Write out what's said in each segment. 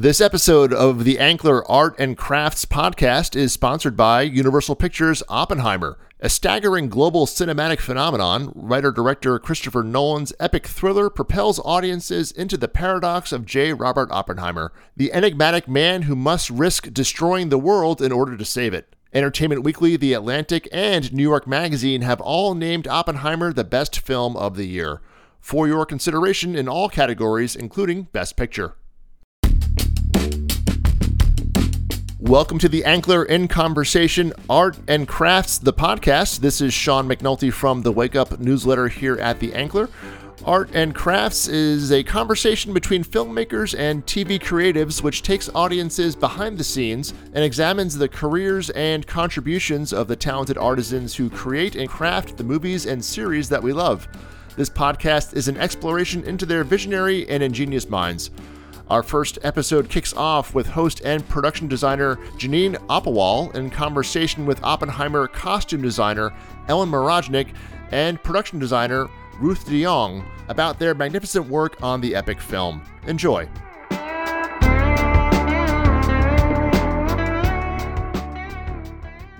This episode of the Ankler Art and Crafts podcast is sponsored by Universal Pictures Oppenheimer, a staggering global cinematic phenomenon. Writer director Christopher Nolan's epic thriller propels audiences into the paradox of J. Robert Oppenheimer, the enigmatic man who must risk destroying the world in order to save it. Entertainment Weekly, The Atlantic, and New York Magazine have all named Oppenheimer the best film of the year. For your consideration in all categories, including Best Picture. Welcome to the Ankler in Conversation Art and Crafts, the podcast. This is Sean McNulty from the Wake Up newsletter here at the Ankler. Art and Crafts is a conversation between filmmakers and TV creatives which takes audiences behind the scenes and examines the careers and contributions of the talented artisans who create and craft the movies and series that we love. This podcast is an exploration into their visionary and ingenious minds. Our first episode kicks off with host and production designer Jeannine Oppewall in conversation with Oppenheimer costume designer Ellen Mirojnick and production designer Ruth de Jong about their magnificent work on the epic film. Enjoy.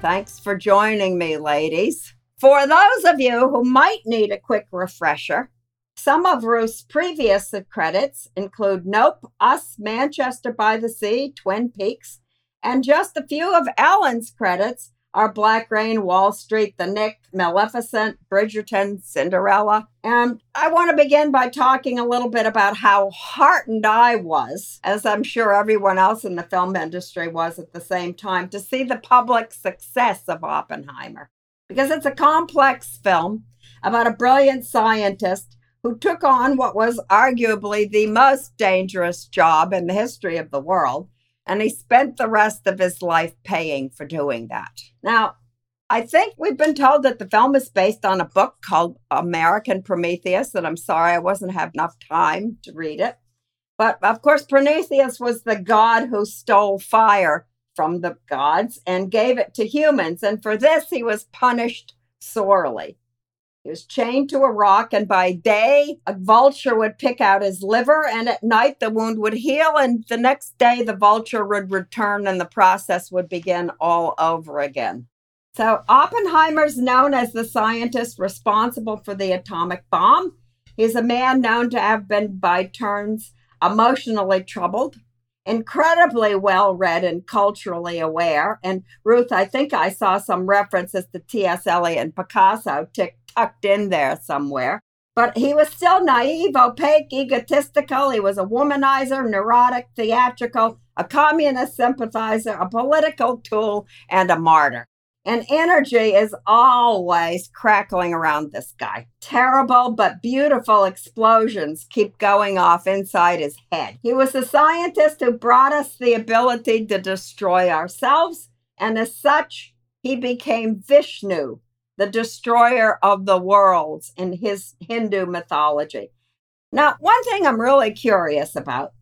Thanks for joining me, ladies. For those of you who might need a quick refresher, some of Ruth's previous credits include Nope, Us, Manchester by the Sea, Twin Peaks, and just a few of Ellen's credits are Black Rain, Wall Street, The Knick, Maleficent, Bridgerton, Cinderella. And I want to begin by talking a little bit about how heartened I was, as I'm sure everyone else in the film industry was at the same time, to see the public success of Oppenheimer. Because it's a complex film about a brilliant scientist who took on what was arguably the most dangerous job in the history of the world. And he spent the rest of his life paying for doing that. Now, I think we've been told that the film is based on a book called American Prometheus, and I'm sorry I wasn't have enough time to read it. But of course, Prometheus was the god who stole fire from the gods and gave it to humans. And for this, he was punished sorely. He was chained to a rock, and by day, a vulture would pick out his liver, and at night, the wound would heal, and the next day, the vulture would return, and the process would begin all over again. So, Oppenheimer's known as the scientist responsible for the atomic bomb. He's a man known to have been, by turns, emotionally troubled, incredibly well read and culturally aware. And Ruth, I think I saw some references to T.S. Eliot and Picasso tick tucked in there somewhere. But he was still naive, opaque, egotistical. He was a womanizer, neurotic, theatrical, a communist sympathizer, a political tool, and a martyr. And energy is always crackling around this guy. Terrible but beautiful explosions keep going off inside his head. He was the scientist who brought us the ability to destroy ourselves, and as such, he became Vishnu, the destroyer of the worlds in his Hindu mythology. Now, one thing I'm really curious about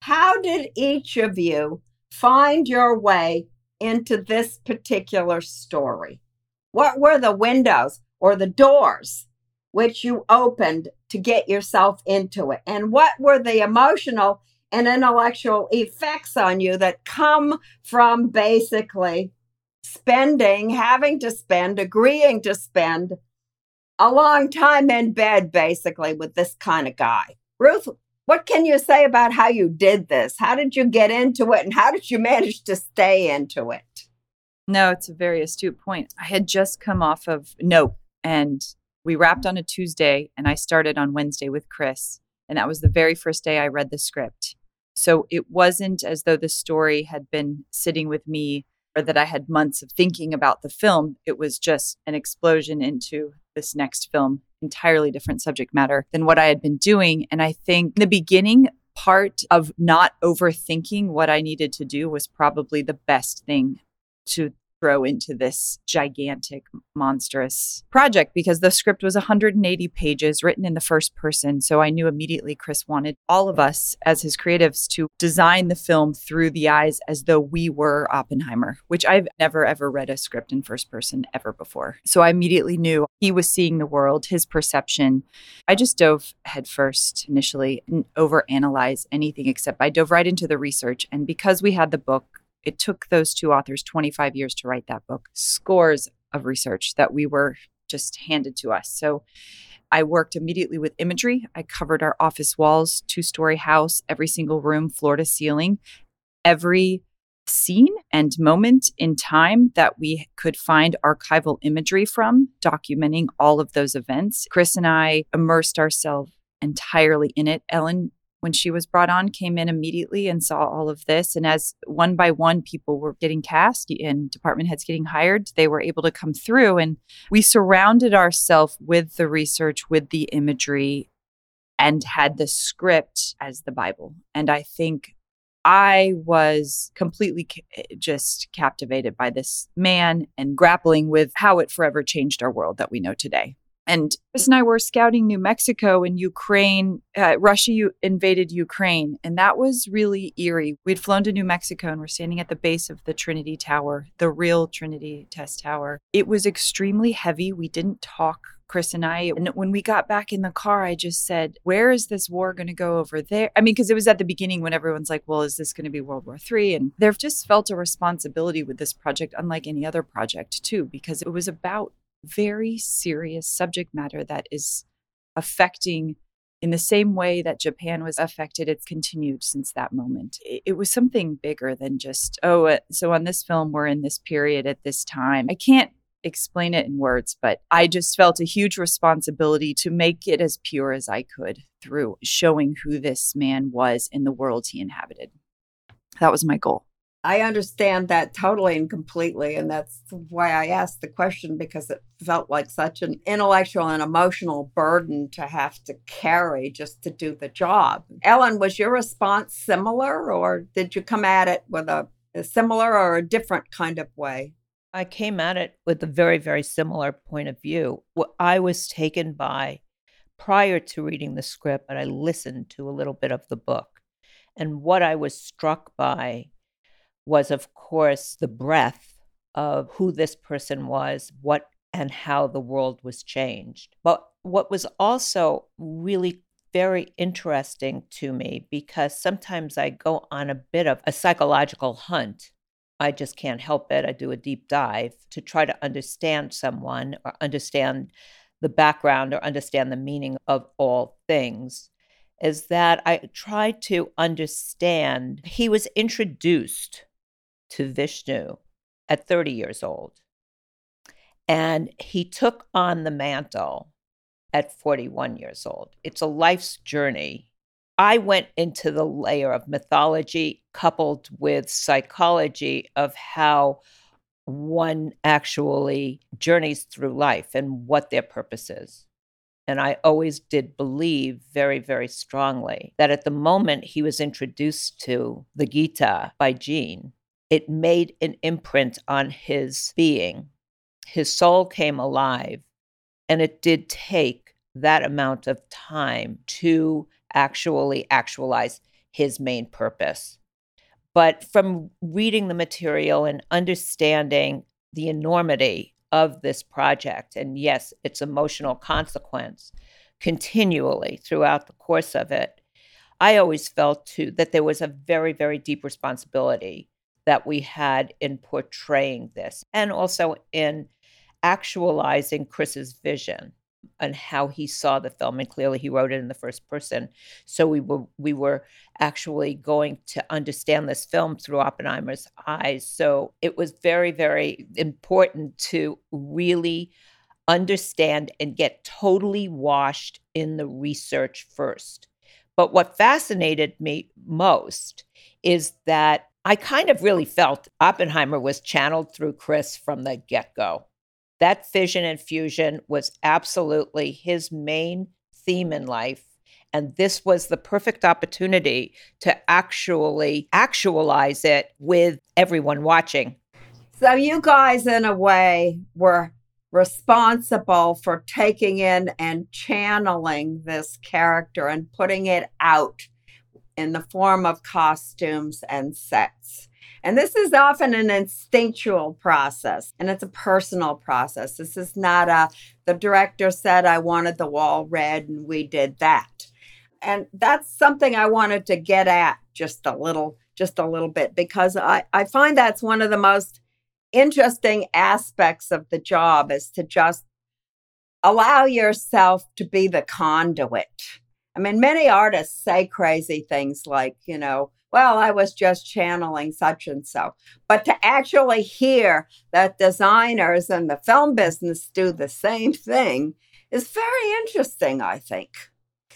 how did each of you find your way into this particular story? What were the windows or the doors which you opened to get yourself into it? And what were the emotional and intellectual effects on you that come from basically spending, having to spend, agreeing to spend a long time in bed, basically, with this kind of guy. Ruth, what can you say about how you did this? How did you get into it and how did you manage to stay into it? No, it's a very astute point. I had just come off of Nope and we wrapped on a Tuesday and I started on Wednesday with Chris. And that was the very first day I read the script. So it wasn't as though the story had been sitting with me or that I had months of thinking about the film. It was just an explosion into this next film, entirely different subject matter than what I had been doing. And I think the beginning part of not overthinking what I needed to do was probably the best thing to into this gigantic, monstrous project because the script was 180 pages written in the first person. So I knew immediately Chris wanted all of us as his creatives to design the film through the eyes as though we were Oppenheimer, which I've never ever read a script in first person ever before. So I immediately knew he was seeing the world, his perception. I just dove headfirst initially and overanalyze anything except I dove right into the research. And because we had the book, it took those two authors 25 years to write that book, scores of research that we were just handed to us. So I worked immediately with imagery. I covered our office walls, two story house, every single room, floor to ceiling, every scene and moment in time that we could find archival imagery from, documenting all of those events. Chris and I immersed ourselves entirely in it. Ellen when she was brought on came in immediately and saw all of this. And as one by one people were getting cast and department heads getting hired they were able to come through. And we surrounded ourselves with the research with the imagery and had the script as the bible. And i think i was completely ca- just captivated by this man and grappling with how it forever changed our world that we know today and Chris and I were scouting New Mexico and Ukraine. Uh, Russia u- invaded Ukraine, and that was really eerie. We'd flown to New Mexico and we're standing at the base of the Trinity Tower, the real Trinity Test Tower. It was extremely heavy. We didn't talk Chris and I. And when we got back in the car, I just said, Where is this war going to go over there? I mean, because it was at the beginning when everyone's like, Well, is this going to be World War III? And they've just felt a responsibility with this project, unlike any other project, too, because it was about very serious subject matter that is affecting in the same way that Japan was affected, it's continued since that moment. It, was something bigger than just, oh, uh, so on this film, we're in this period at this time. I can't explain it in words, but I just felt a huge responsibility to make it as pure as I could through showing who this man was in the world he inhabited. That was my goal. I understand that totally and completely. And that's why I asked the question because it felt like such an intellectual and emotional burden to have to carry just to do the job. Ellen, was your response similar or did you come at it with a, a similar or a different kind of way? I came at it with a very, very similar point of view. What I was taken by prior to reading the script, but I listened to a little bit of the book. And what I was struck by was, of course, the breadth of who this person was, what and how the world was changed. But what was also really very interesting to me because sometimes I go on a bit of a psychological hunt. I just can't help it. I do a deep dive to try to understand someone or understand the background or understand the meaning of all things. Is that I try to understand he was introduced to Vishnu at 30 years old. And he took on the mantle at 41 years old. It's a life's journey. I went into the layer of mythology coupled with psychology of how one actually journeys through life and what their purpose is. And I always did believe very, very strongly that at the moment he was introduced to the Gita by Jean, it made an imprint on his being. His soul came alive, and it did take that amount of time to actually actualize his main purpose. But from reading the material and understanding the enormity of this project, and yes, its emotional consequence continually throughout the course of it, I always felt too that there was a very, very deep responsibility that we had in portraying this and also in actualizing Chris's vision and how he saw the film and clearly he wrote it in the first person. So we were we were actually going to understand this film through Oppenheimer's eyes. So it was very very important to really understand and get totally washed in the research first. But what fascinated me most is that I kind of really felt Oppenheimer was channeled through Chris from the get go. That fission and fusion was absolutely his main theme in life. And this was the perfect opportunity to actually actualize it with everyone watching. So you guys, in a way, were responsible for taking in and channeling this character and putting it out in the form of costumes and sets. And this is often an instinctual process and it's a personal process. This is not a, the director said, I wanted the wall red and we did that. And that's something I wanted to get at just a little, just a little bit, because I, I find that's one of the most interesting aspects of the job is to just allow yourself to be the conduit. I mean, many artists say crazy things like, you know, well, I was just channeling such and so. But to actually hear that designers in the film business do the same thing is very interesting, I think.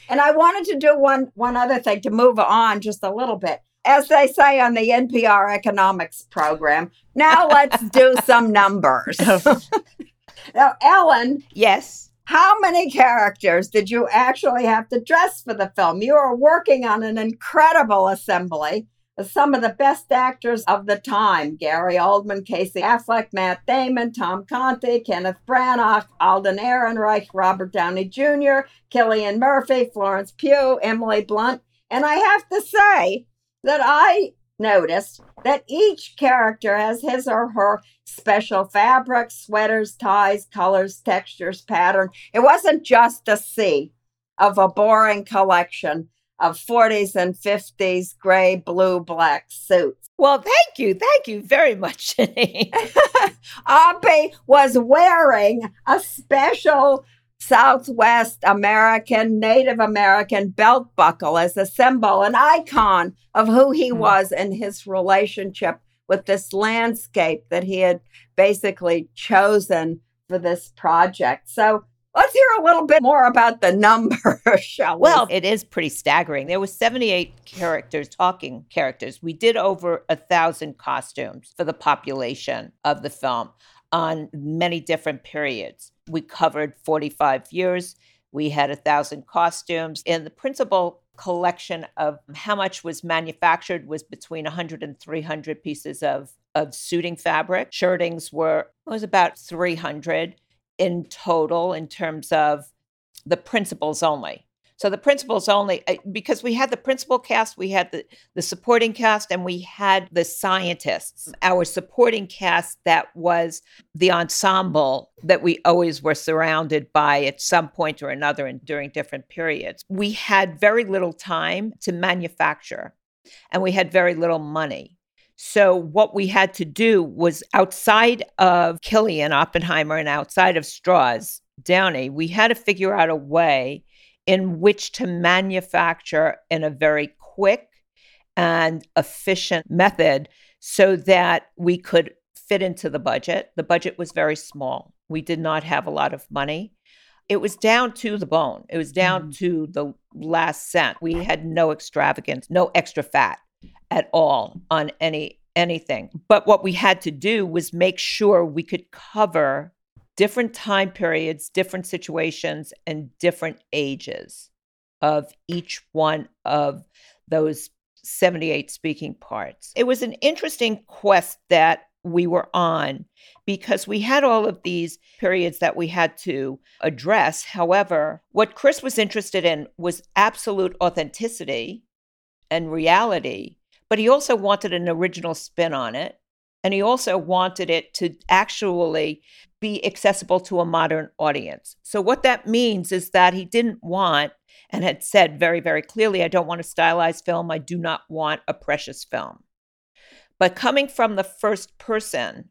And I wanted to do one one other thing to move on just a little bit. As they say on the NPR economics program, now let's do some numbers. now, Ellen. Yes. How many characters did you actually have to dress for the film? You were working on an incredible assembly of some of the best actors of the time Gary Oldman, Casey Affleck, Matt Damon, Tom Conti, Kenneth Branagh, Alden Ehrenreich, Robert Downey Jr., Cillian Murphy, Florence Pugh, Emily Blunt. And I have to say that I noticed that each character has his or her special fabrics, sweaters, ties, colors, textures, pattern. It wasn't just a sea of a boring collection of 40s and 50s gray, blue, black suits. Well, thank you. Thank you very much, Jeannine. Abby was wearing a special Southwest American, Native American belt buckle as a symbol, an icon of who he mm. was and his relationship with this landscape that he had basically chosen for this project. So let's hear a little bit more about the number, shall we? Well, it is pretty staggering. There was 78 characters, talking characters. We did over a thousand costumes for the population of the film on many different periods. We covered 45 years. We had a thousand costumes. And the principal collection of how much was manufactured was between 100 and 300 pieces of, of suiting fabric. Shirtings were was about 300 in total in terms of the principals only. So the principals only uh, because we had the principal cast, we had the the supporting cast, and we had the scientists. Our supporting cast that was the ensemble that we always were surrounded by at some point or another and during different periods. We had very little time to manufacture, and we had very little money. So, what we had to do was outside of Cillian Oppenheimer and outside of Strauss Downey, we had to figure out a way in which to manufacture in a very quick and efficient method so that we could fit into the budget. The budget was very small. We did not have a lot of money. It was down to the bone. It was down mm. to the last cent. We had no extravagance, no extra fat at all on any anything. But what we had to do was make sure we could cover different time periods, different situations, and different ages of each one of those 78 speaking parts. It was an interesting quest that we were on because we had all of these periods that we had to address. However, what Chris was interested in was absolute authenticity and reality, but he also wanted an original spin on it. And he also wanted it to actually be accessible to a modern audience. So, what that means is that he didn't want and had said very, very clearly, I don't want a stylized film. I do not want a precious film. But coming from the first person,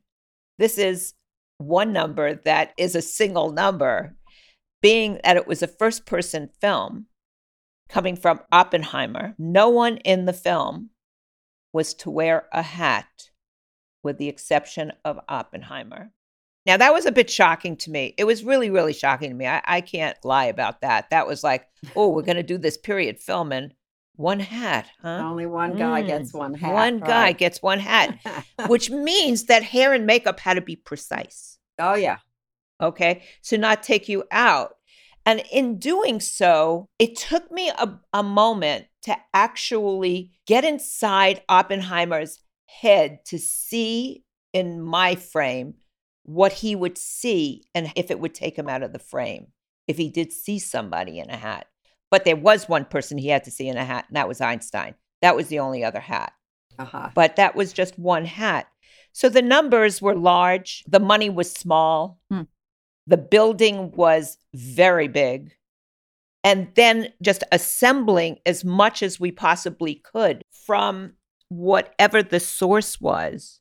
this is one number that is a single number, being that it was a first person film coming from Oppenheimer. No one in the film was to wear a hat with the exception of Oppenheimer. Now, that was a bit shocking to me. It was really, really shocking to me. I, I can't lie about that. That was like, oh, we're going to do this period film in one hat, huh? Only one guy mm, gets one hat. One right? guy gets one hat, which means that hair and makeup had to be precise. Oh, yeah. Okay. To not take you out. And in doing so, it took me a, a moment to actually get inside Oppenheimer's head to see in my frame what he would see and if it would take him out of the frame if he did see somebody in a hat. But there was one person he had to see in a hat, and that was Einstein. That was the only other hat. Uh-huh. But that was just one hat. So the numbers were large, the money was small, Hmm. the building was very big. And then just assembling as much as we possibly could from whatever the source was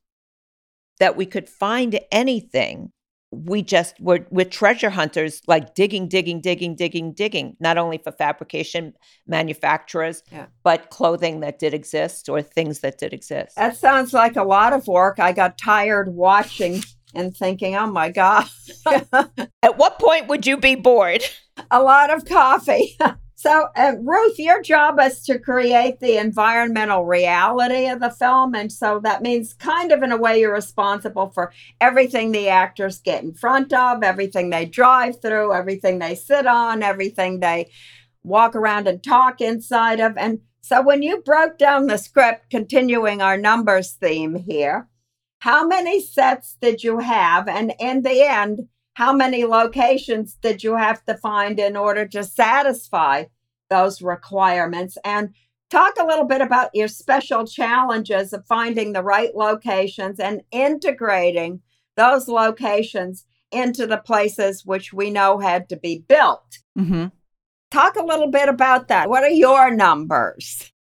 that we could find anything we just were we're treasure hunters like digging digging digging digging digging not only for fabrication manufacturers Yeah. but clothing that did exist or things that did exist That sounds like a lot of work. I got tired watching and thinking, oh my God, at what point would you be bored a lot of coffee. so, uh, Ruth, your job is to create the environmental reality of the film. And so that means, kind of in a way, you're responsible for everything the actors get in front of, everything they drive through, everything they sit on, everything they walk around and talk inside of. And so, when you broke down the script, continuing our numbers theme here, how many sets did you have? And in the end, how many locations did you have to find in order to satisfy those requirements? And talk a little bit about your special challenges of finding the right locations and integrating those locations into the places which we know had to be built. Mm-hmm. Talk a little bit about that. What are your numbers?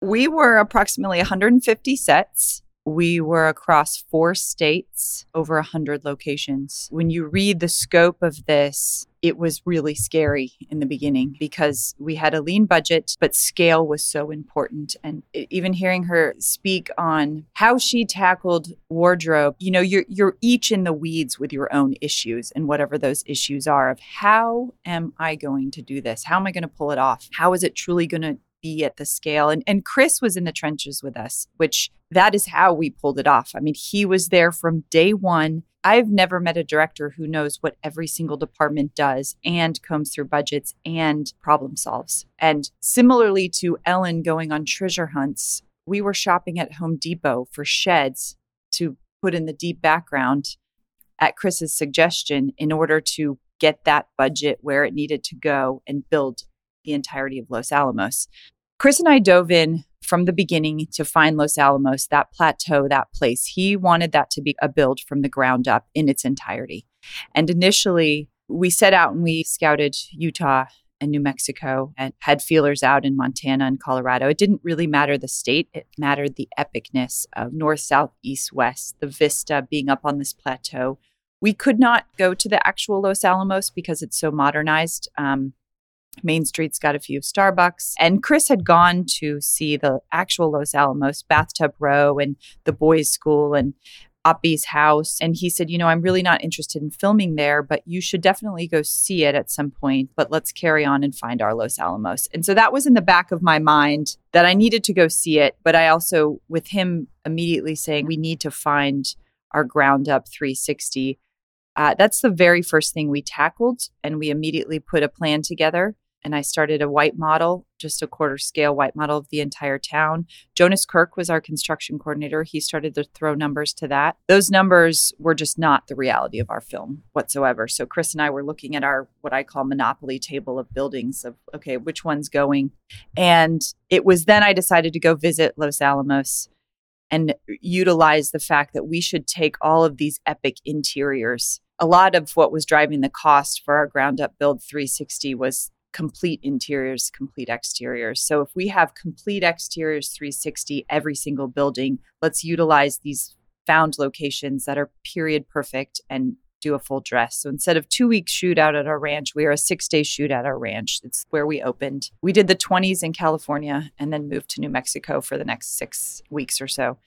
We were approximately 150 sets. We were across four states, over 100 locations. When you read the scope of this, it was really scary in the beginning because we had a lean budget, but scale was so important. And even hearing her speak on how she tackled wardrobe, you know, you're, you're each in the weeds with your own issues and whatever those issues are of how am I going to do this? How am I going to pull it off? How is it truly going to be at the scale. And and Chris was in the trenches with us, which that is how we pulled it off. I mean, he was there from day one. I've never met a director who knows what every single department does and combs through budgets and problem solves. And similarly to Ellen going on treasure hunts, we were shopping at Home Depot for sheds to put in the deep background at Chris's suggestion in order to get that budget where it needed to go and build the entirety of Los Alamos. Chris and I dove in from the beginning to find Los Alamos, that plateau, that place. He wanted that to be a build from the ground up in its entirety. And initially, we set out and we scouted Utah and New Mexico and had feelers out in Montana and Colorado. It didn't really matter the state, it mattered the epicness of north, south, east, west, the vista being up on this plateau. We could not go to the actual Los Alamos because it's so modernized. Um, Main Street's got a few Starbucks. And Chris had gone to see the actual Los Alamos, Bathtub Row, and the boys' school, and Oppie's house. And he said, You know, I'm really not interested in filming there, but you should definitely go see it at some point. But let's carry on and find our Los Alamos. And so that was in the back of my mind that I needed to go see it. But I also, with him immediately saying, We need to find our ground up 360. Uh, that's the very first thing we tackled. And we immediately put a plan together and I started a white model, just a quarter scale white model of the entire town. Jonas Kirk was our construction coordinator. He started to throw numbers to that. Those numbers were just not the reality of our film whatsoever. So Chris and I were looking at our what I call monopoly table of buildings of okay, which one's going? And it was then I decided to go visit Los Alamos and utilize the fact that we should take all of these epic interiors. A lot of what was driving the cost for our ground up build 360 was complete interiors, complete exteriors. So if we have complete exteriors 360 every single building, let's utilize these found locations that are period perfect and do a full dress. So instead of two weeks shoot out at our ranch, we are a six day shoot at our ranch. It's where we opened. We did the 20s in California and then moved to New Mexico for the next six weeks or so.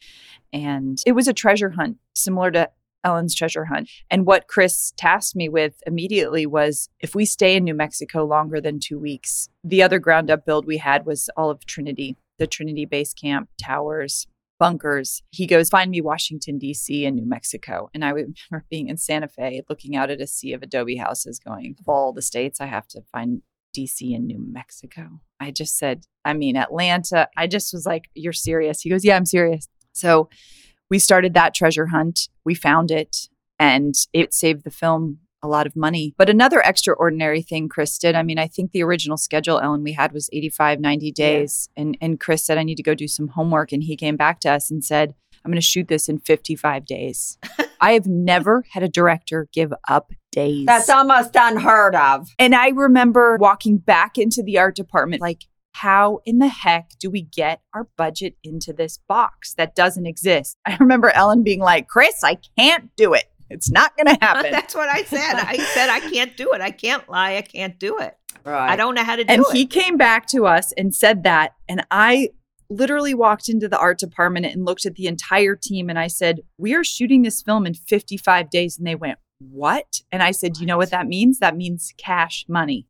And it was a treasure hunt similar to Ellen's treasure hunt. And what Chris tasked me with immediately was if we stay in New Mexico longer than two weeks, the other ground up build we had was all of Trinity, the Trinity base camp, towers, bunkers. He goes, Find me Washington, D.C. and New Mexico. And I remember being in Santa Fe looking out at a sea of adobe houses going, Of all the states, I have to find DC and New Mexico. I just said, I mean, Atlanta. I just was like, You're serious. He goes, Yeah, I'm serious. So we started that treasure hunt. We found it and it saved the film a lot of money. But another extraordinary thing Chris did, I mean, I think the original schedule, Ellen, we had was 85, 90 days. Yeah. And, and Chris said, I need to go do some homework. And he came back to us and said, I'm going to shoot this in 55 days. I have never had a director give up days. That's almost unheard of. And I remember walking back into the art department like, how in the heck do we get our budget into this box that doesn't exist? I remember Ellen being like, Chris, I can't do it. It's not going to happen. That's what I said. I said, I can't do it. I can't lie. I can't do it. Right. I don't know how to do and it. And he came back to us and said that. And I literally walked into the art department and looked at the entire team and I said, We are shooting this film in 55 days. And they went, What? And I said, You know what that means? That means cash money.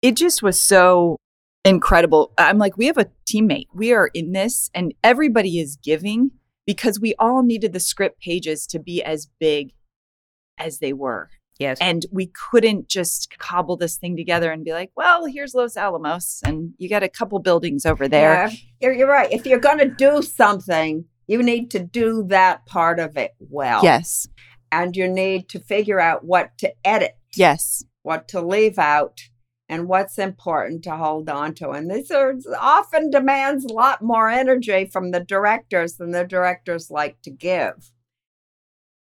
It just was so incredible. I'm like, We have a teammate. We are in this, and everybody is giving because we all needed the script pages to be as big as they were. Yes. And we couldn't just cobble this thing together and be like, well, here's Los Alamos and you got a couple buildings over there. Yeah, you're, you're right. If you're going to do something, you need to do that part of it well. Yes. And you need to figure out what to edit. Yes. What to leave out and what's important to hold on to. And this are, often demands a lot more energy from the directors than the directors like to give.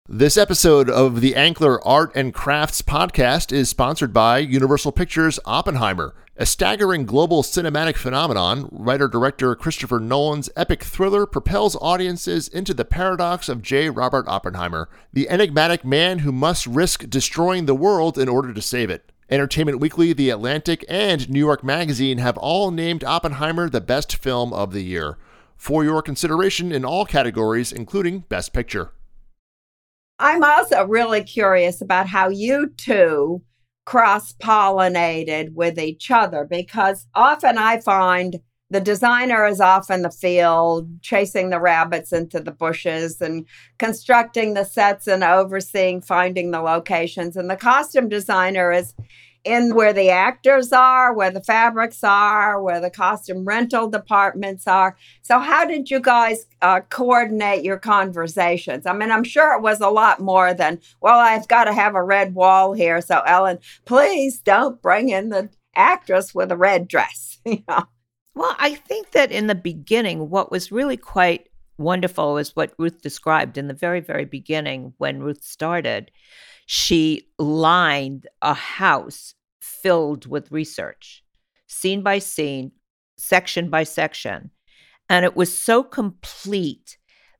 This episode of the Ankler Art and Crafts podcast is sponsored by Universal Pictures Oppenheimer, a staggering global cinematic phenomenon. Writer director Christopher Nolan's epic thriller propels audiences into the paradox of J. Robert Oppenheimer, the enigmatic man who must risk destroying the world in order to save it. Entertainment Weekly, The Atlantic, and New York Magazine have all named Oppenheimer the best film of the year, for your consideration in all categories, including Best Picture. I'm also really curious about how you two cross pollinated with each other because often I find the designer is off in the field chasing the rabbits into the bushes and constructing the sets and overseeing finding the locations and the costume designer is in where the actors are, where the fabrics are, where the costume rental departments are. So, how did you guys uh, coordinate your conversations? I mean, I'm sure it was a lot more than, well, I've got to have a red wall here. So, Ellen, please don't bring in the actress with a red dress. you know? Well, I think that in the beginning, what was really quite wonderful is what Ruth described in the very, very beginning when Ruth started she lined a house filled with research, scene by scene, section by section. And it was so complete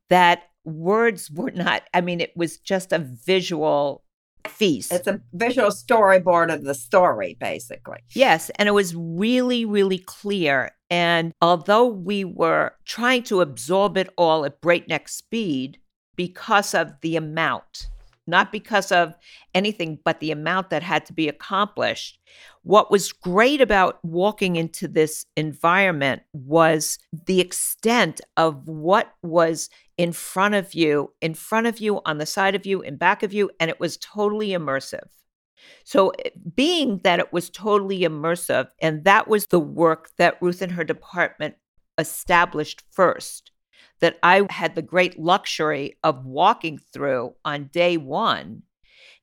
that words were not, I mean, it was just a visual feast. It's a visual storyboard of the story, basically. Yes. And it was really, really clear. And although we were trying to absorb it all at breakneck speed because of the amount not because of anything but the amount that had to be accomplished. What was great about walking into this environment was the extent of what was in front of you, in front of you, on the side of you, in back of you, and it was totally immersive. So, eh, being that it was totally immersive, and that was the work that Ruth and her department established first that I had the great luxury of walking through on day one.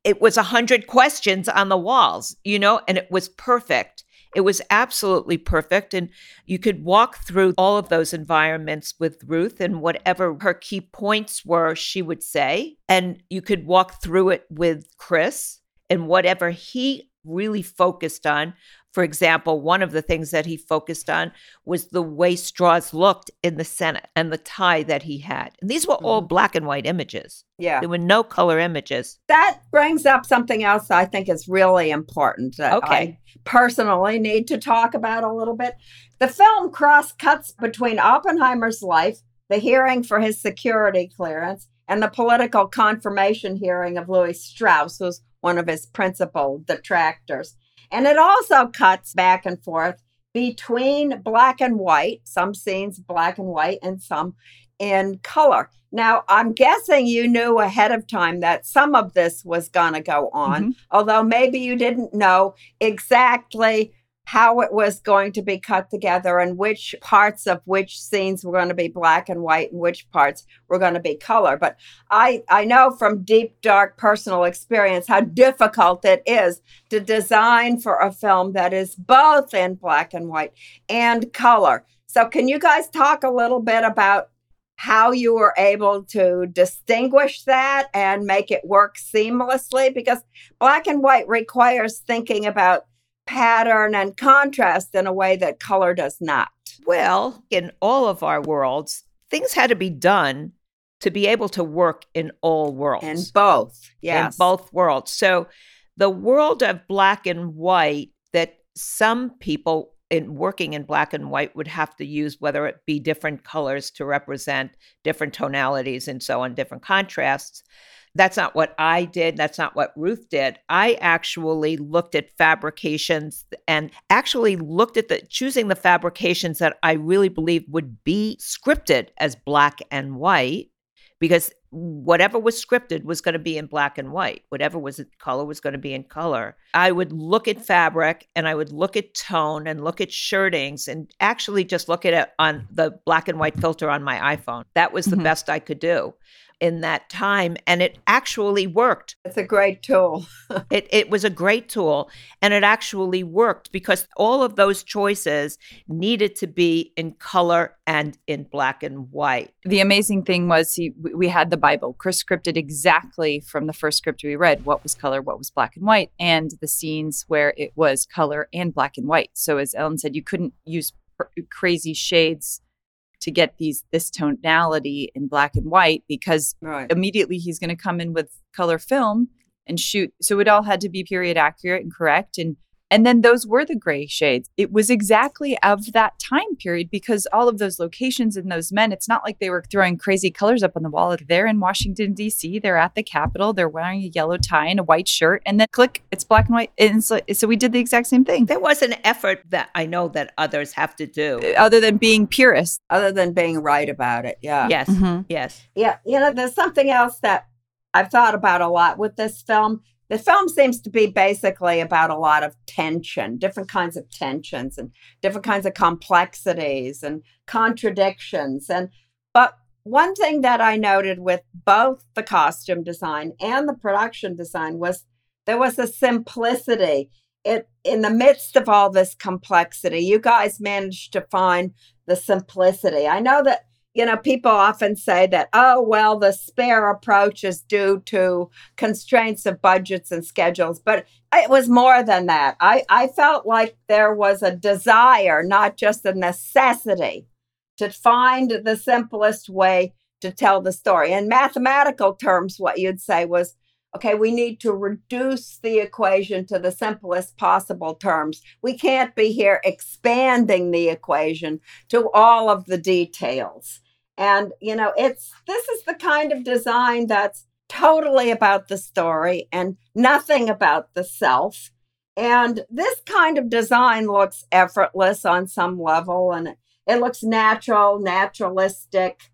It was a hundred questions on the walls, you know, and it was perfect. It was absolutely perfect. And you could walk through all of those environments with Ruth and whatever her key points were, she would say. And you could walk through it with Chris and whatever he really focused on for example, one of the things that he focused on was the way Strauss looked in the Senate and the tie that he had. And these were all mm-hmm. black and white images. Yeah. There were no color images. That brings up something else I think is really important that okay. I personally need to talk about a little bit. The film cross cuts between Oppenheimer's life, the hearing for his security clearance, and the political confirmation hearing of Lewis Strauss, who's one of his principal detractors. And it also cuts back and forth between black and white, some scenes black and white, and some in color. Now, I'm guessing you knew ahead of time that some of this was going to go on, mm-hmm. although maybe you didn't know exactly how it was going to be cut together and which parts of which scenes were going to be black and white and which parts were going to be color. But i i know from deep dark personal experience how difficult it is to design for a film that is both in black and white and color. So can you guys talk a little bit about how you were able to distinguish that and make it work seamlessly? Because black and white requires thinking about pattern and contrast in a way that color does not. Well, in all of our worlds, things had to be done to be able to work in all worlds. In both, yes. In both worlds. So the world of black and white that some people in working in black and white would have to use whether it be different colors to represent different tonalities and so on different contrasts that's not what I did. That's not what Ruth did. I actually looked at fabrications and actually looked at the choosing the fabrications that I really believe would be scripted as black and white because whatever was scripted was going to be in black and white. Whatever was in color was going to be in color. I would look at fabric and I would look at tone and look at shirtings and actually just look at it on the black and white filter on my iPhone. That was the mm-hmm. best I could do in that time and it actually worked. It's a great tool. it, it was a great tool and it actually worked because all of those choices needed to be in color and in black and white. The amazing thing was he, we had the Bible. Chris scripted exactly from the first script we read what was color, what was black and white, and the scenes where it was color and black and white. So as Ellen said, you couldn't use crazy shades to get these this tonality in black and white because right. immediately he's going to come in with color film and shoot so it all had to be period accurate and correct and and then those were the gray shades. It was exactly of that time period because all of those locations and those men, it's not like they were throwing crazy colors up on the wall. They're in Washington, D.C., they're at the Capitol, they're wearing a yellow tie and a white shirt, and then click, it's black and white. And so, so we did the exact same thing. There was an effort that I know that others have to do. Uh, other than being purists. Other than being right about it. Yeah. Yes. Mm-hmm. Yes. Yeah. You know, there's something else that I've thought about a lot with this film the film seems to be basically about a lot of tension, different kinds of tensions and different kinds of complexities and contradictions. And but one thing that I noted with both the costume design and the production design was there was a simplicity. It in the midst of all this complexity, you guys managed to find the simplicity. I know that you know, people often say that, oh, well, the spare approach is due to constraints of budgets and schedules. But it was more than that. I, I felt like there was a desire, not just a necessity, to find the simplest way to tell the story. In mathematical terms, what you'd say was Okay, we need to reduce the equation to the simplest possible terms. We can't be here expanding the equation to all of the details. And, you know, it's this is the kind of design that's totally about the story and nothing about the self. And this kind of design looks effortless on some level and it looks natural, naturalistic.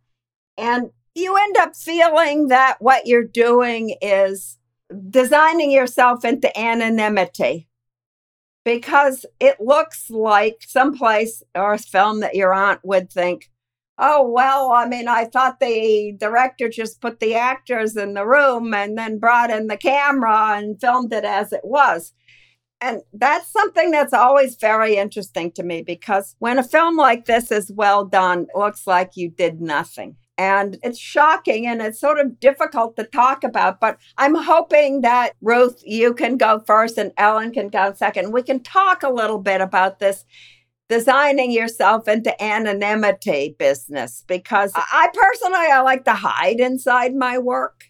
And you end up feeling that what you're doing is designing yourself into anonymity because it looks like someplace or a film that your aunt would think, oh, well, I mean, I thought the director just put the actors in the room and then brought in the camera and filmed it as it was. And that's something that's always very interesting to me because when a film like this is well done, it looks like you did nothing. And it's shocking and it's sort of difficult to talk about. But I'm hoping that Ruth, you can go first and Ellen can go second. We can talk a little bit about this designing yourself into anonymity business because I personally I like to hide inside my work.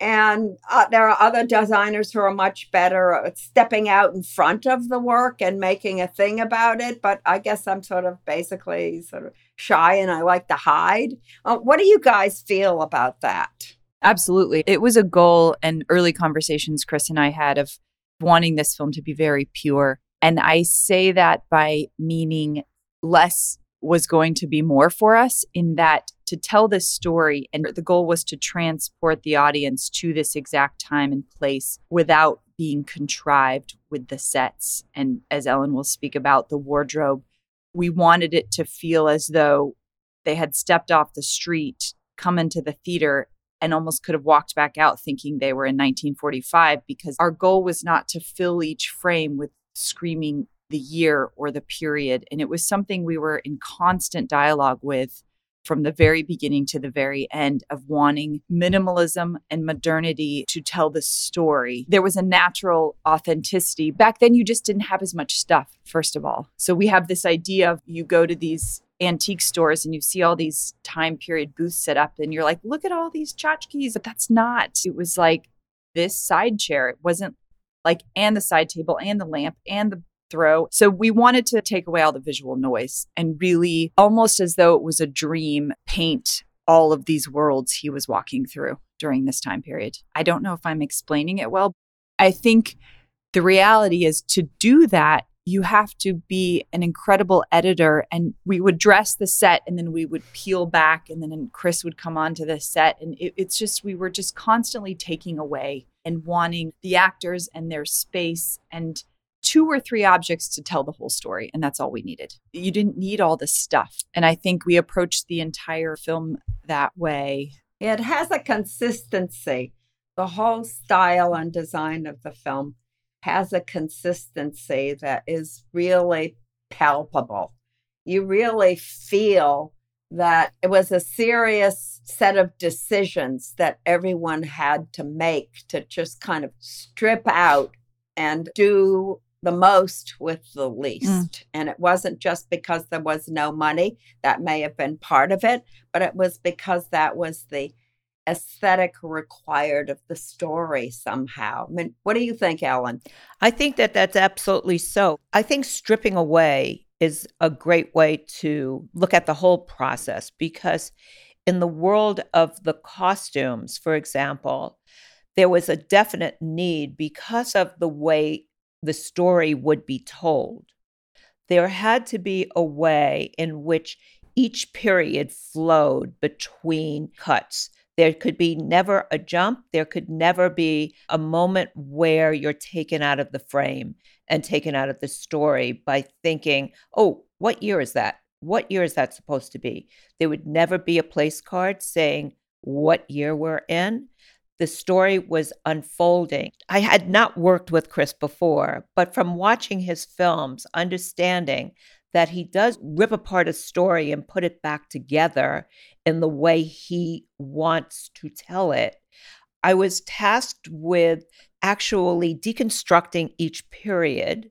And uh, there are other designers who are much better at stepping out in front of the work and making a thing about it. But I guess I'm sort of basically sort of shy and I like to hide. Uh, what do you guys feel about that? Absolutely. It was a goal and early conversations Chris and I had of wanting this film to be very pure. And I say that by meaning less was going to be more for us in that to tell this story and the goal was to transport the audience to this exact time and place without being contrived with the sets. And as Ellen will speak about, the wardrobe, we wanted it to feel as though they had stepped off the street, come into the theater, and almost could have walked back out thinking they were in 1945 because our goal was not to fill each frame with screaming the year or the period. And it was something we were in constant dialogue with from the very beginning to the very end of wanting minimalism and modernity to tell the story. There was a natural authenticity. Back then, you just didn't have as much stuff, first of all. So we have this idea of you go to these antique stores and you see all these time period booths set up and you're like, look at all these tchotchkes. But that's not. It was like this side chair. It wasn't like, and the side table and the lamp and the throw. So we wanted to take away all the visual noise and really almost as though it was a dream paint all of these worlds he was walking through during this time period. I don't know if I'm explaining it well. I think the reality is to do that, you have to be an incredible editor. And we would dress the set and then we would peel back, and then Chris would come onto the set. And it, it's just, we were just constantly taking away and wanting the actors and their space and two or three objects to tell the whole story. And that's all we needed. You didn't need all this stuff. And I think we approached the entire film that way. It has a consistency. The whole style and design of the film has a consistency that is really palpable. You really feel that it was a serious set of decisions that everyone had to make to just kind of strip out and do the most with the least. Mm. And it wasn't just because there was no money, that may have been part of it, but it was because that was the aesthetic required of the story somehow. I mean, what do you think, Ellen? I think that that's absolutely so. I think stripping away is a great way to look at the whole process because in the world of the costumes, for example, there was a definite need because of the way the story would be told. There had to be a way in which each period flowed between cuts. There could be never a jump. There could never be a moment where you're taken out of the frame and taken out of the story by thinking, oh, what year is that? What year is that supposed to be? There would never be a place card saying what year we're in the story was unfolding. I had not worked with Chris before, but from watching his films, understanding that he does rip apart a story and put it back together in the way he wants to tell it, I was tasked with actually deconstructing each period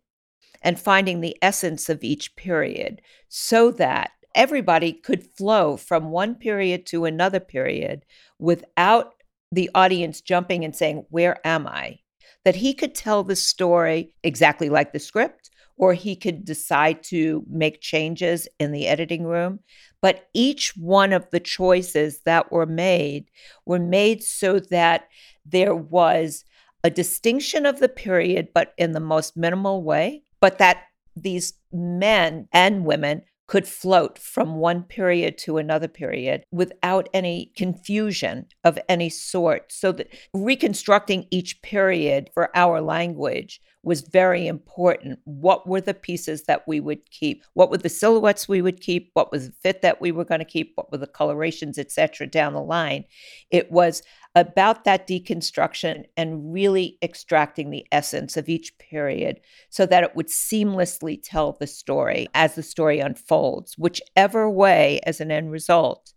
and finding the essence of each period so that everybody could flow from one period to another period without the audience jumping and saying, Where am I? That he could tell the story exactly like the script, or he could decide to make changes in the editing room. But each one of the choices that were made were made so that there was a distinction of the period, but in the most minimal way, but that these men and women could float from one period to another period without any confusion of any sort. So that reconstructing each period for our language was very important. What were the pieces that we would keep? What were the silhouettes we would keep? What was the fit that we were going to keep? What were the colorations, etc. down the line? It was about that deconstruction and really extracting the essence of each period so that it would seamlessly tell the story as the story unfolds, whichever way, as an end result,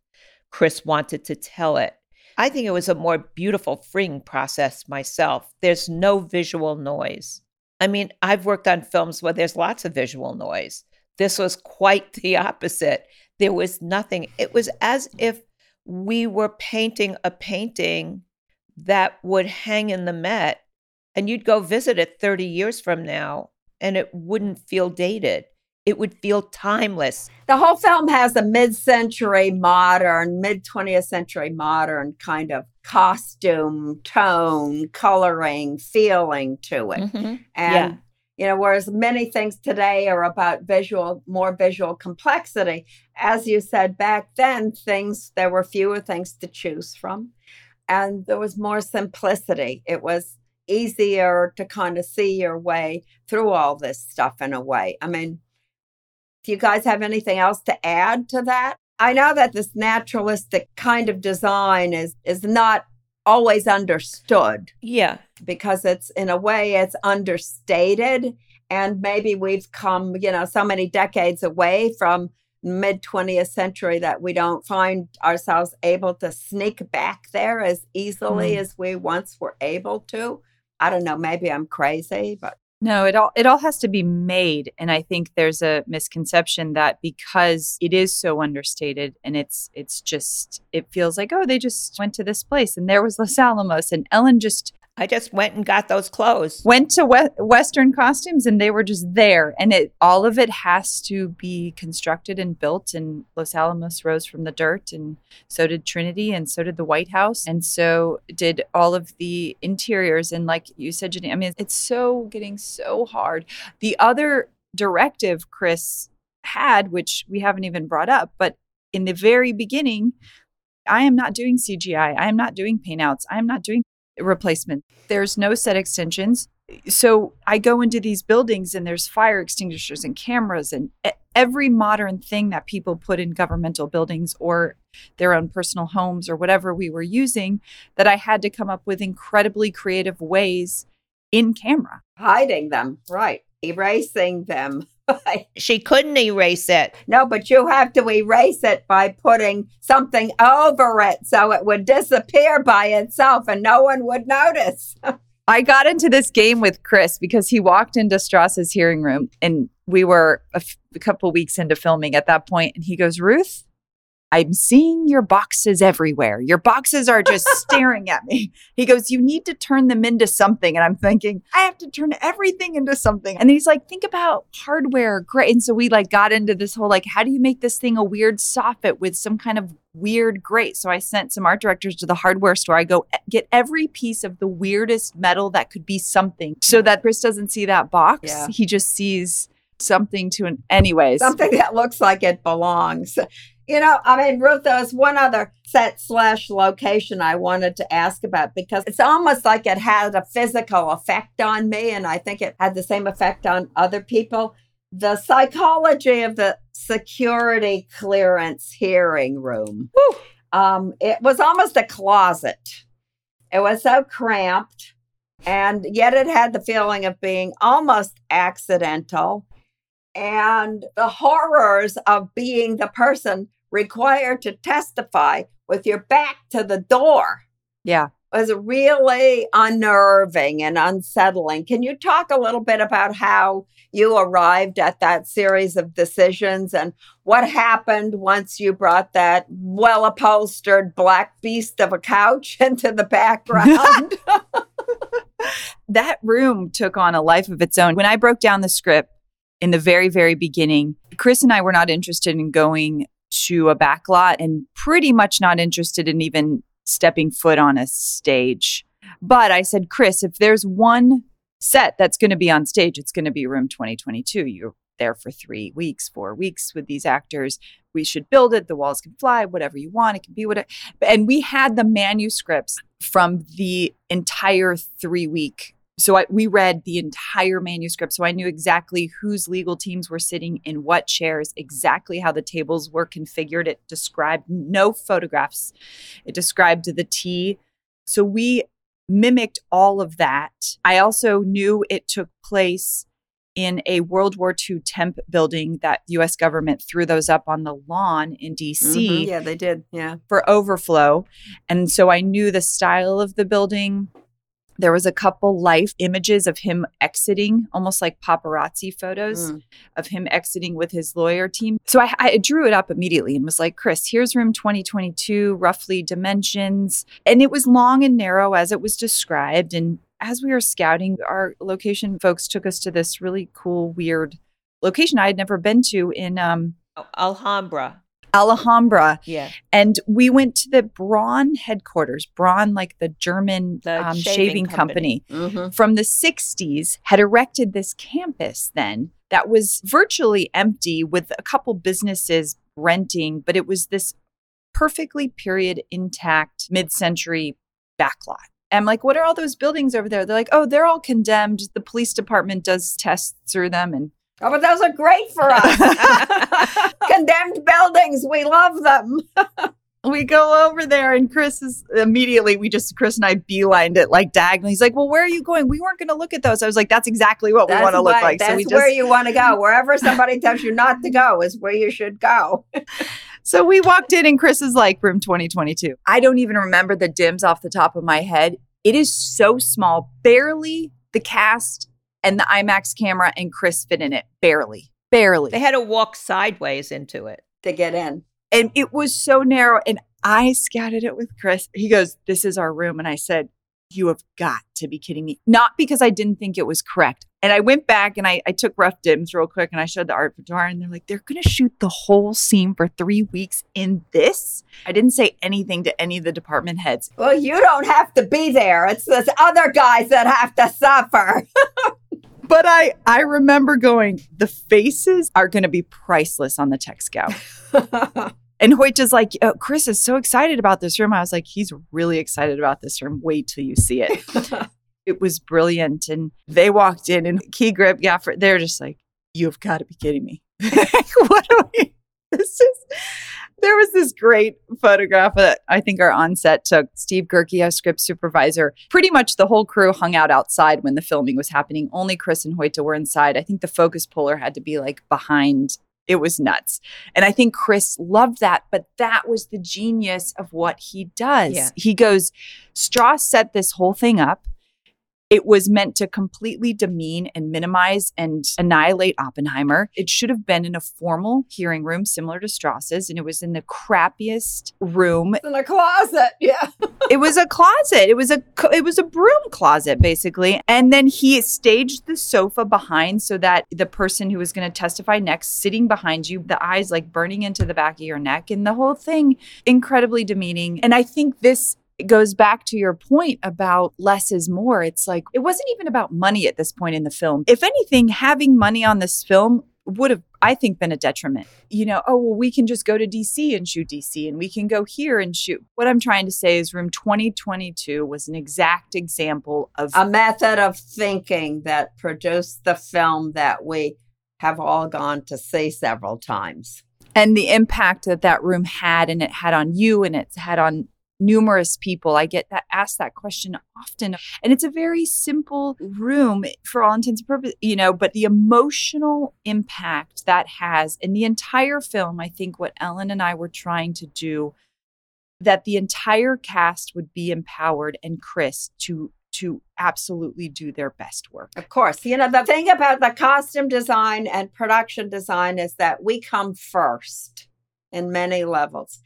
Chris wanted to tell it. I think it was a more beautiful, freeing process myself. There's no visual noise. I mean, I've worked on films where there's lots of visual noise. This was quite the opposite. There was nothing. It was as if we were painting a painting that would hang in the Met and you'd go visit it 30 years from now and it wouldn't feel dated. It would feel timeless. The whole film has a mid century modern, mid 20th century modern kind of costume, tone, coloring, feeling to it. Mm-hmm. And yeah you know whereas many things today are about visual more visual complexity as you said back then things there were fewer things to choose from and there was more simplicity it was easier to kind of see your way through all this stuff in a way. I mean, do you guys have anything else to add to that? I know that this naturalistic kind of design is is not always understood Yeah. Because it's in a way it's understated and maybe we've come, you know, so many decades away from mid 20th century that we don't find ourselves able to sneak back there as easily Mm. as we once were able to. I don't know, maybe I'm crazy, but No, it all it all has to be made and I think there's a misconception that because it is so understated and it's it's just it feels like oh they just went to this place and there was Los Alamos and Ellen just I just went and got those clothes. went to we- western costumes and they were just there. And it all of it has to be constructed and built and Los Alamos rose from the dirt and so did Trinity and so did the White House. And so did all of the interiors. And like you said Jenny I mean it's so getting so hard. The other directive Chris had which we haven't even brought up but in the very beginning I am not doing CGI I am not doing paint outs. I am not doing replacement there's no set extensions so I go into these buildings and there's fire extinguishers and cameras and every modern thing that people put in governmental buildings or their own personal homes or whatever we were using that I had to come up with incredibly creative ways in camera. hiding them, right? Erasing them. She couldn't erase it. no, but you have to erase it by putting something over it so it would disappear by itself and no one would notice. I got into this game with Chris because he walked into Strauss's hearing room and we were a, f- a couple weeks into filming at that point and he goes, "Ruth, I'm seeing your boxes everywhere. Your boxes are just staring at me." He goes, "You need to turn them into something." And I'm thinking, "I have to turn everything into something." And he's like, "Think about hardware." Great. And so we like got into this whole like, how do you make this thing a weird soffit with some kind of weird grate? So I sent some art directors to the hardware store. I go, "E, get every piece of the weirdest metal that could be something so that Chris doesn't see that box. Yeah. He just sees something to an anyways. something that looks like it belongs. You know, I mean, Ruth, there was one other set slash location I wanted to ask about because it's almost like it had a physical effect on me, and I think it had the same effect on other people. The psychology of the security clearance hearing room. Um, it was almost a closet. It was so cramped, and yet it had the feeling of being almost accidental and the horrors of being the person required to testify with your back to the door yeah. was really unnerving and unsettling. Can you talk a little bit about how you arrived at that series of decisions and what happened once you brought that well upholstered black beast of a couch into the background? that room took on a life of its own. When I broke down the script in the very, very beginning, Chris and I were not interested in going to a backlot and pretty much not interested in even stepping foot on a stage. But I said, Chris, if there's one set that's going to be on stage, it's going to be Room 2022. You're there for three weeks, four weeks with these actors. We should build it. The walls can fly, whatever you want. It can be whatever. And we had the manuscripts from the entire three week. So I, we read the entire manuscript. So I knew exactly whose legal teams were sitting in what chairs, exactly how the tables were configured. It described no photographs, it described the tea So we mimicked all of that. I also knew it took place in a World War II temp building that the US government threw those up on the lawn in DC Mhm. Yeah, they did. Yeah. for overflow. And so I knew the style of the building. There was a couple life images of him exiting, almost like paparazzi photos Mm. of him exiting with his lawyer team. So I, I drew it up immediately and was like, Chris, here's room 2022, roughly dimensions. And it was long and narrow as it was described. And as we were scouting, our location folks took us to this really cool, weird location I had never been to in um, Alhambra. Alhambra. Yeah. And we went to the Braun headquarters, Braun, like the German The um, shaving shaving, company. company, Mhm. from the 60s, had erected this campus then that was virtually empty with a couple businesses renting, but it was this perfectly period intact mid century backlot. And I'm like, what are all those buildings over there? They're like, oh, they're all condemned. The police department does tests through them. And Oh, but those are great for us. Condemned buildings, we love them. we go over there and Chris is immediately we just Chris and I beelined it like diagonally. He's like, Well, where are you going? We weren't gonna look at those. I was like, That's exactly what we want to look like. That's so we just, where you want to go. Wherever somebody tells you not to go is where you should go. So we walked in and Chris is like room 2022. I don't even remember the dims off the top of my head. It is so small, barely the cast and the IMAX camera and Chris fit in it. Barely. Barely. They had to walk sideways into it. To get in. and it was so narrow. And I scouted it with Chris. He goes, This is our room. And I said, You have got to be kidding me. Not because I didn't think it was correct. And I went back and I, I took rough dims real quick and I showed the art photographer and they're like, They're going to shoot the whole scene for three weeks in this. I didn't say anything to any of the department heads. Well, you don't have to be there. It's those other guys that have to suffer. But I, I remember going, The faces are going to be priceless on the tech scout. And Hoyte is like, oh, Chris is so excited about this room. I was like, he's really excited about this room. Wait till you see it. it was brilliant. And they walked in and Key Grip, Gaffer, they're just like, you've got to be kidding me. what are we? This is, there was this great photograph that I think our onset took. Steve Gehrke, our script supervisor, pretty much the whole crew hung out outside when the filming was happening. Only Chris and Hoyte were inside. I think the focus puller had to be like behind it was nuts. And I think Chris loved that, but that was the genius of what he does. Yeah. He goes, Strauss set this whole thing up. It was meant to completely demean and minimize and annihilate Oppenheimer. It should have been in a formal hearing room similar to Strauss's, and it was in the crappiest room in a closet. Yeah. it was a closet. It was a it was a broom closet basically. And then he staged the sofa behind so that the person who was going to testify next sitting behind you, the eyes like burning into the back of your neck and the whole thing incredibly demeaning. And I think this goes back to your point about less is more. It's like it wasn't even about money at this point in the film. If anything, having money on this film would have I think been a detriment. You know, oh well we can just go to DC and shoot DC and we can go here and shoot. What I'm trying to say is room 2022 was an exact example of A method of thinking that produced the film that we have all gone to see several times. and the impact that that room had and it had on you and it's had on numerous people. I get that asked that question often and it's a very simple room for all intents and purposes you know but the emotional impact that has in the entire film i think what ellen and i were trying to do that the entire cast would be empowered and chris to to absolutely do their best work. Of course. You know, the thing about the costume design and production design is that we come first in many levels.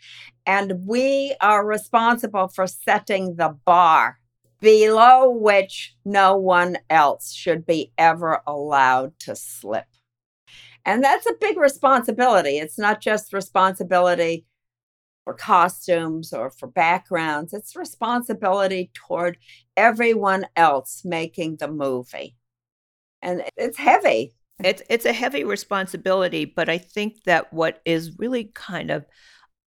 And we are responsible for setting the bar below which no one else should be ever allowed to slip. And that's a big responsibility. It's not just responsibility for costumes or for backgrounds, it's responsibility toward everyone else making the movie. And it's heavy. It's it's a heavy responsibility, but I think that what is really kind of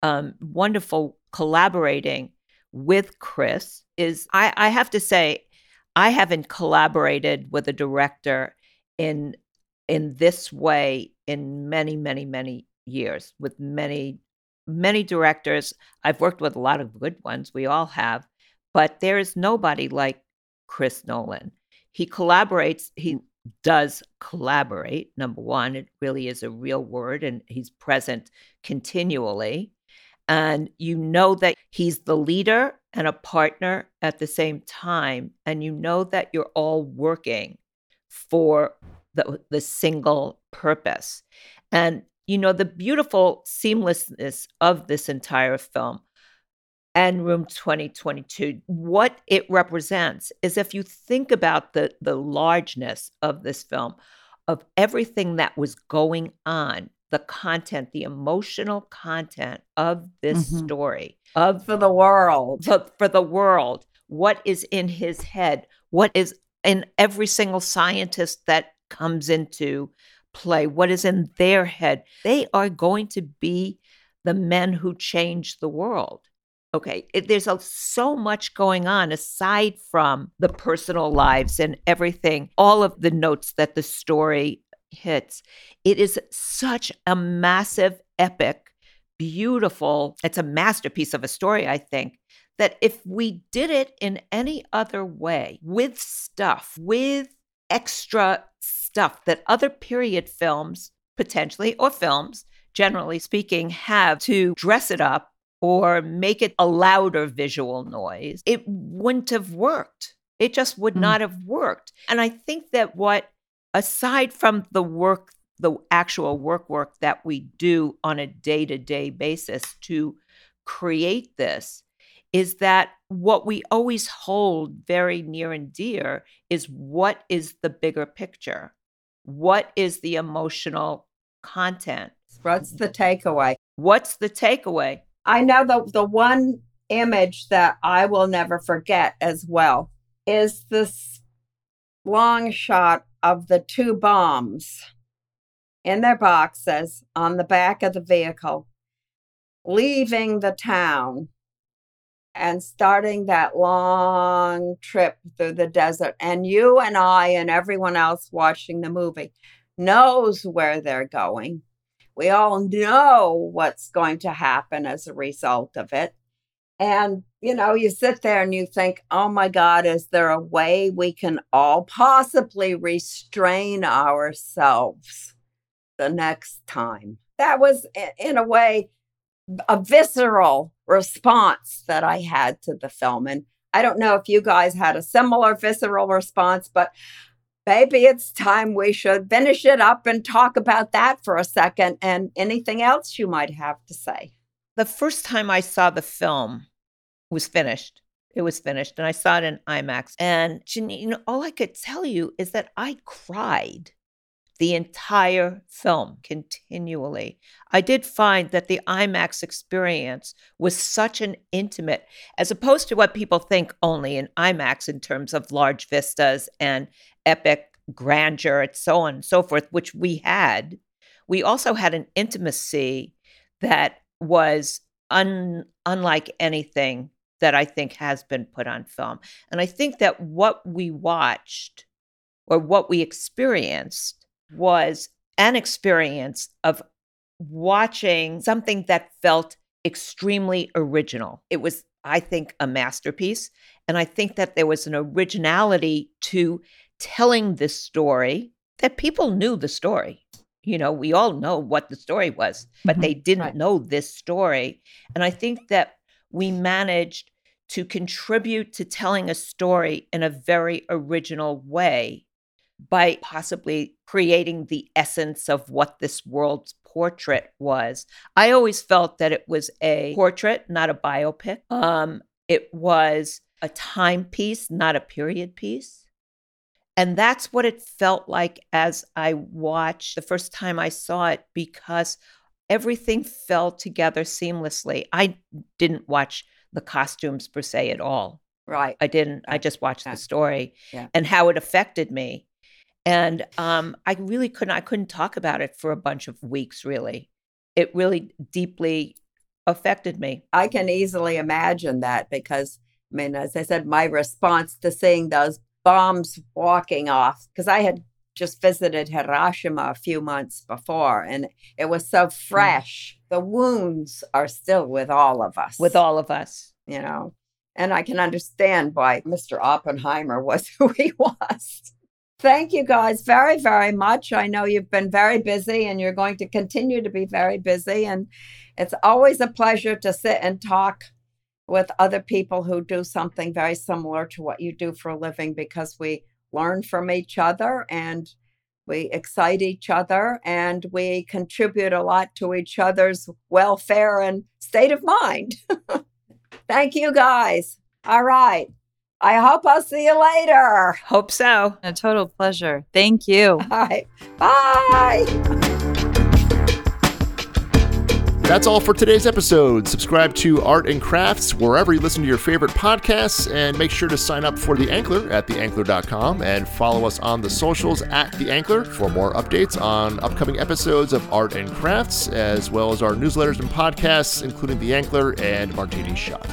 um, wonderful collaborating with Chris is I, I have to say I haven't collaborated with a director in in this way in many many many years with many many directors. I've worked with a lot of good ones. We all have, but there is nobody like Chris Nolan. He collaborates. He does collaborate. Number one, it really is a real word, and he's present continually. And you know that he's the leader and a partner at the same time. And you know that you're all working for the, the single purpose. And, you know, the beautiful seamlessness of this entire film and Room 2022, what it represents is if you think about the, the largeness of this film, of everything that was going on, the content, the emotional content of this Mhm. story, of For the world. the, for the world, what is in his head, what is in every single scientist that comes into play, what is in their head. They are going to be the men who change the world. Okay, it, there's a, so much going on aside from the personal lives and everything, all of the notes that the story hits. It is such a massive, epic, beautiful, it's a masterpiece of a story, I think, that if we did it in any other way with stuff, with extra stuff that other period films potentially or films generally speaking have to dress it up or make it a louder visual noise it wouldn't have worked it just would mm. not have worked and i think that what aside from the work the actual work work that we do on a day-to-day basis to create this is that what we always hold very near and dear is what is the bigger picture? What is the emotional content? What's the takeaway? What's the takeaway? I know the, the one image that I will never forget as well is this long shot of the two bombs in their boxes on the back of the vehicle leaving the town and starting that long trip through the desert. And you and I and everyone else watching the movie knows where they're going. We all know what's going to happen as a result of it. And, you know, you sit there and you think, oh my God, is there a way we can all possibly restrain ourselves the next time? That was, in a way, a visceral response that I had to the film. And I don't know if you guys had a similar visceral response, but maybe it's time we should finish it up and talk about that for a second and anything else you might have to say. The first time I saw the film was finished. It was finished, and I saw it in IMAX. And Jeannine, all I could tell you is that I cried the entire film continually. I did find that the IMAX experience was such an intimate, as opposed to what people think only in IMAX in terms of large vistas and epic grandeur and so on and so forth, which we had. We also had an intimacy that was un, unlike anything that I think has been put on film. And I think that what we watched or what we experienced was an experience of watching something that felt extremely original. It was, I think, a masterpiece. And I think that there was an originality to telling this story that people knew the story. You know, we all know what the story was, but mm-hmm. they didn't right. know this story. And I think that we managed to contribute to telling a story in a very original way by possibly creating the essence of what this world's portrait was. I always felt that it was a portrait, not a biopic. Um, it was a timepiece, not a period piece. And that's what it felt like as I watched the first time I saw it because everything fell together seamlessly. I didn't watch the costumes per se at all. Right. I didn't. I just watched yeah. the story yeah. and how it affected me and um, I really couldn't. I couldn't talk about it for a bunch of weeks. Really, it really deeply affected me. I can easily imagine that because I mean, as I said, my response to seeing those bombs walking off because I had just visited Hiroshima a few months before and it was so hmm. fresh. Mm. The wounds are still with all of us. With all of us. You know, and I can understand why Mr. Oppenheimer was who he was. Thank you guys very, very much. I know you've been very busy and you're going to continue to be very busy. And it's always a pleasure to sit and talk with other people who do something very similar to what you do for a living because we learn from each other and we excite each other and we contribute a lot to each other's welfare and state of mind. Thank you guys. All right. I hope I'll see you later. Hope so. A total pleasure. Thank you. All right. Bye. That's all for today's episode. Subscribe to Art and Crafts wherever you listen to your favorite podcasts, and make sure to sign up for The Ankler at theankler.com and follow us on the socials at The Ankler for more updates on upcoming episodes of Art and Crafts, as well as our newsletters and podcasts, including The Ankler and Martini Shot.